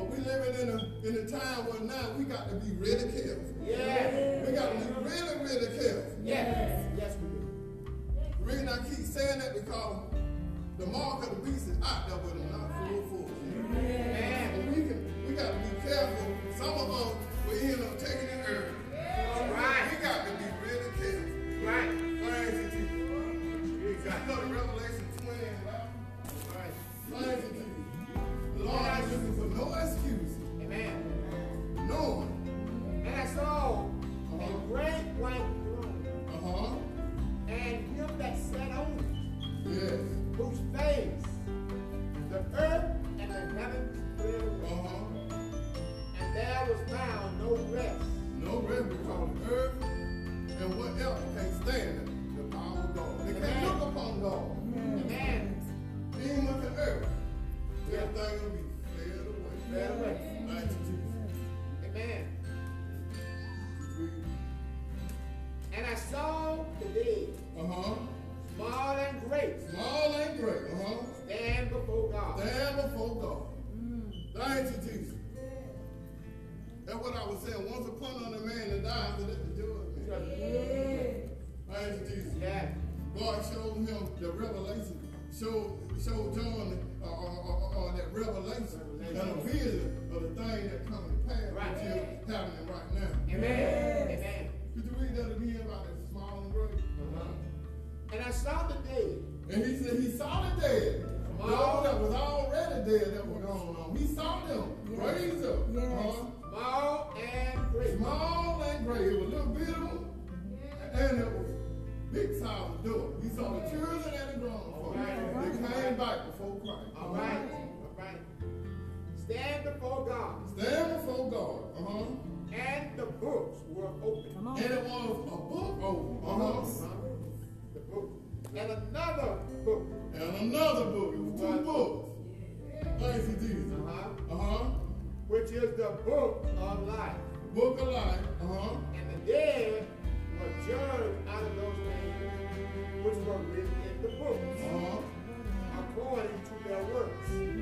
in a, in a time where now we got to be really careful. Yes. We got to be really, really careful. Yes. Yes, we do. The reason I keep saying that because the mark of the beast is out the Uh-huh. small and great, Small and great. Uh-huh. stand before God. Stand before God. Thank you, Jesus. That's what I was saying. Once upon a man that died, so that's the judgment. Thank you, Jesus. Yeah. God showed him the revelation, showed, showed John uh, uh, uh, uh, that revelation and a vision of the thing that coming to pass, Right. which is happening right now. Amen. And he said he saw the dead. Come Those on. that was already dead that were going on. He saw them raised up. Yes. Uh-huh. small and great. Small and great. It was a little bit of them. And it was big size of door. He saw the children and the grown folk. Alright. They came back before Christ. All right. All right. Stand before God, Stand before God. Uh-huh. and the books were opened. Come on. And it was a book open. Uh-huh. Uh-huh. The book. And another book. And another book. It was two books. Thank you, Jesus. Uh-huh. Uh-huh. Which is the book of life. Book of life. Uh-huh. And the dead were judged out of those things which were written in the books, Uh-huh. according to their works.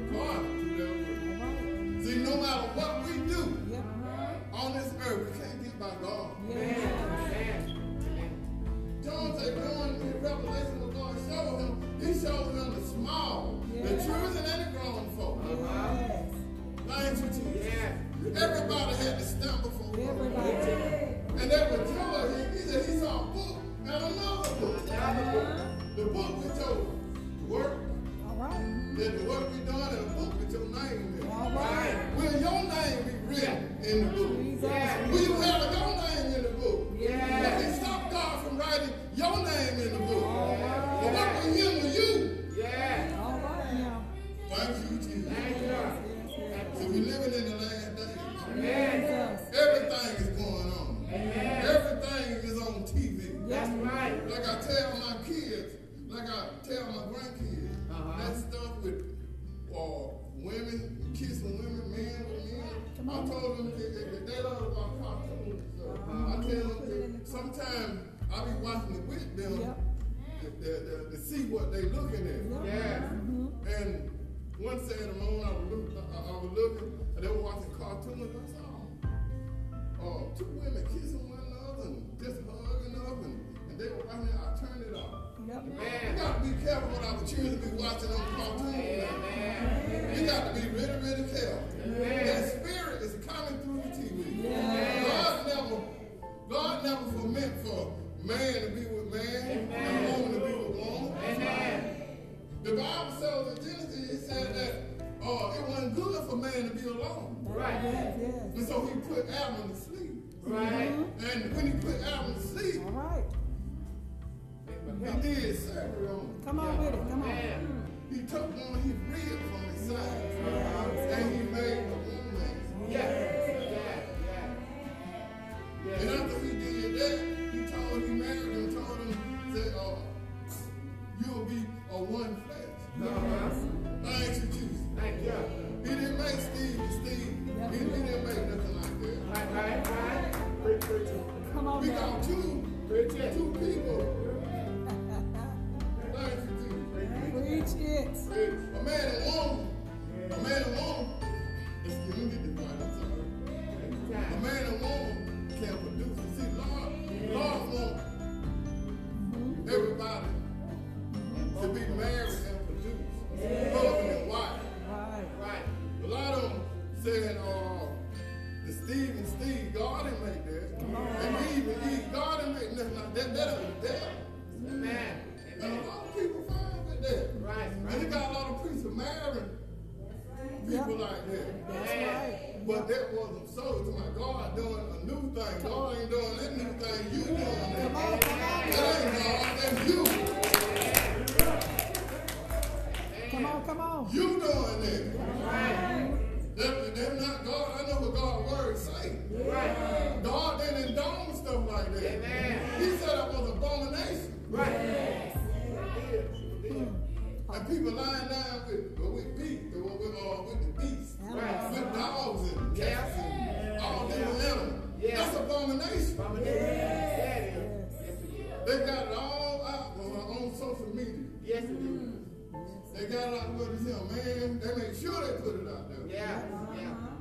Right. Like I tell my kids, like I tell my grandkids, Uh-huh. that stuff with uh, women, kissing women, men with men. I told them that, that, that they love about cartoons. So I tell them sometimes I be watching it with them Yep. to, to, to, to see what they looking at. Yeah. And one Saturday morning, I was, look, I, I was looking, and they were watching cartoons. I saw uh, two women kissing children be watching on cartoons. Amen. We got to be really, really careful. Amen. That spirit is coming through the TV. Yes. God never, God never for meant for man to be with man and woman to be with woman. Amen. The Bible says in Genesis, it said that uh, it wasn't good for man to be alone. Right. Yes, yes. And so he put Adam to sleep. Right. And when he put Adam to sleep, All right. he did surgery on him. Come on with it. Come on. Amen. He took one of his ribs from his side. And he made a woman. Yeah. Yeah. Yeah. And after he did that, he told he married him, told him, said, uh, you'll be a one flesh. That's you. Come on, come on. You doing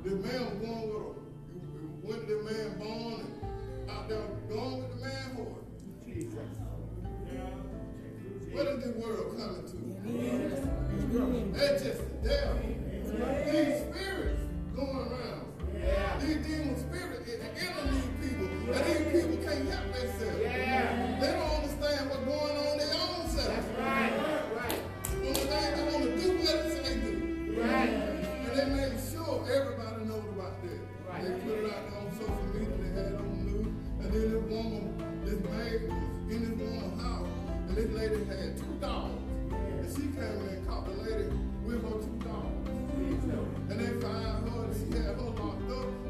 This man was born with a when the man born and out there going with the man horse. Jesus. What is the world coming to? It is. That's just the devil. These spirits going around. Yeah. These demon spirits are in these people. And these people can't help themselves. Yeah.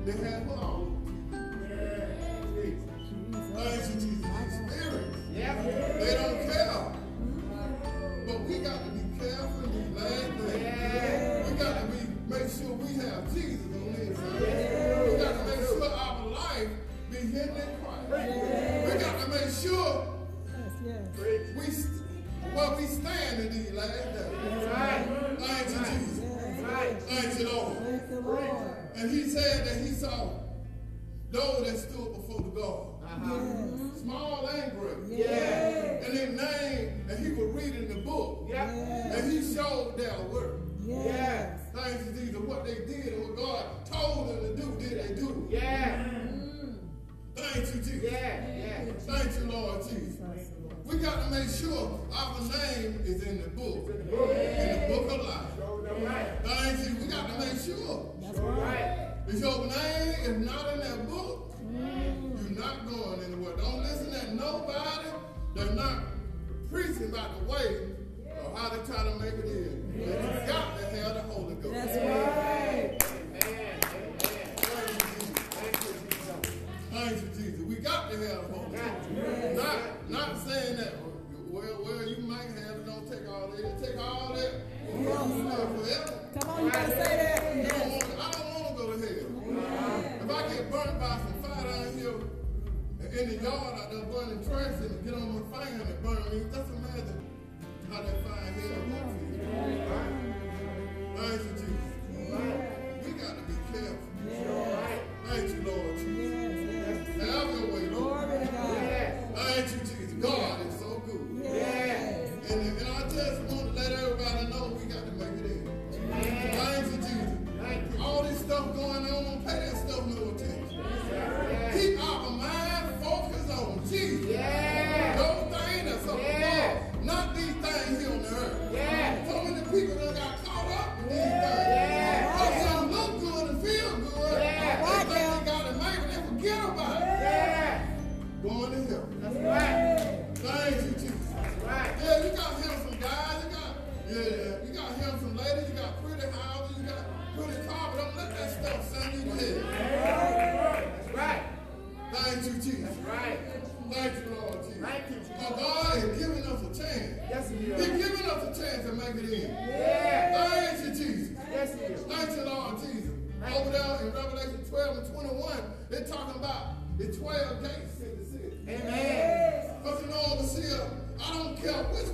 They had her all Thank you, Jesus. These spirits, Yeah. they don't care. But we got to be careful in these last days. We got to be make sure we have Jesus on the inside. We got to make sure our life be hidden in Christ. We got to make sure Yes, yes. we where we stand in these last days. Right. Thank you, Jesus. Right. Thank you, Lord. Thank the Lord. And he said that he saw those that stood before the God, Uh-huh. Yes. small and great. Yeah. And their name, and he was reading the book. Yeah. And he showed their work. Yes. Thanks to Jesus, what they did and what God told them to do, did they do? Yeah. Thank you, Jesus. Yeah. Yeah. Thank you, Lord Jesus. We got to make sure our name is in the book, in the book of life. Right. Thank you. We got to make sure. That's right. If your name is not in that book, you're not going anywhere. Don't listen to nobody. They're not preaching about the way or how they try to make it in. But you got to have the Holy Ghost. That's right. Amen. Amen. Thank you, Jesus. Thank you, Jesus. Thank you, Jesus. We got to have the Holy Ghost. Not, not saying that, well, well, you might have it, don't take all that. Take all that. To forever. Come on, you gotta say that. Yes. want- I don't want to go to hell. If Burnt by some fire down here in the yard out there burning trash and get on my finger and burn me, just imagine how that fire looks. Thank you, Jesus. We got to be careful. Thank you, Lord they're talking about the 12 gates in the city. Amen. But you know, overseer, I don't care which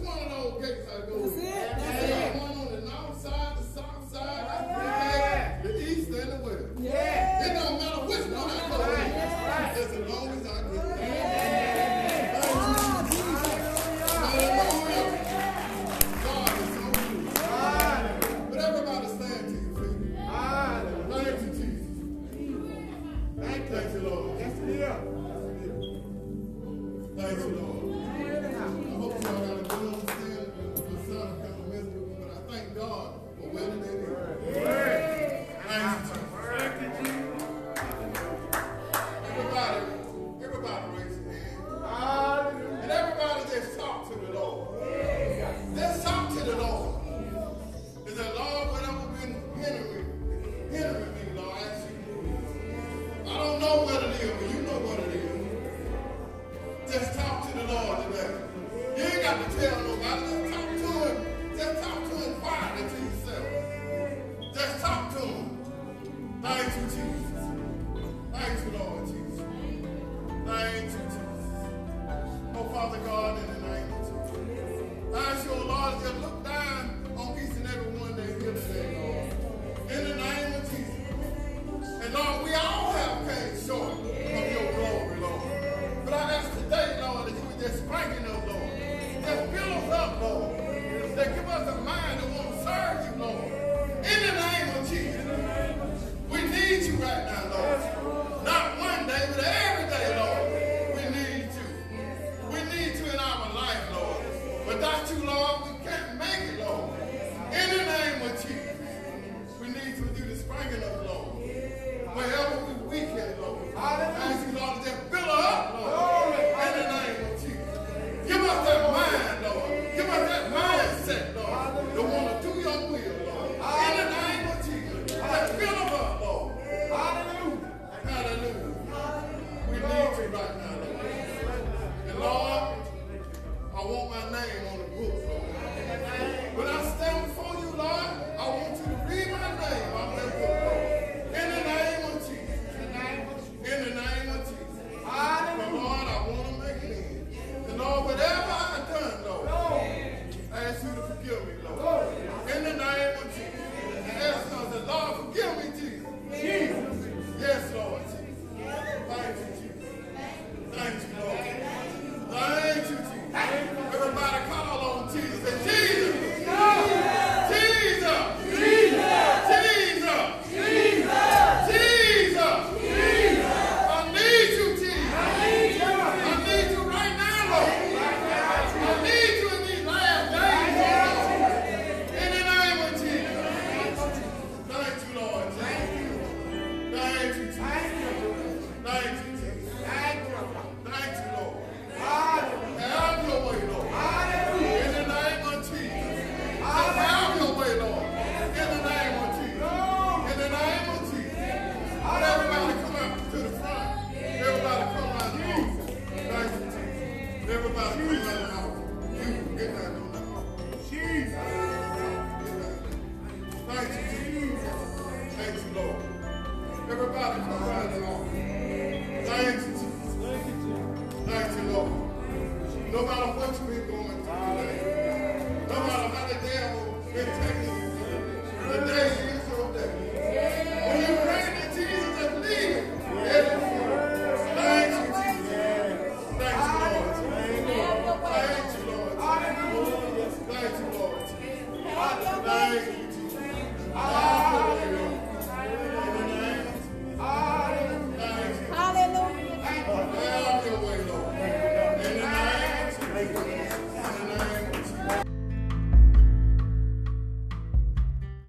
You right now,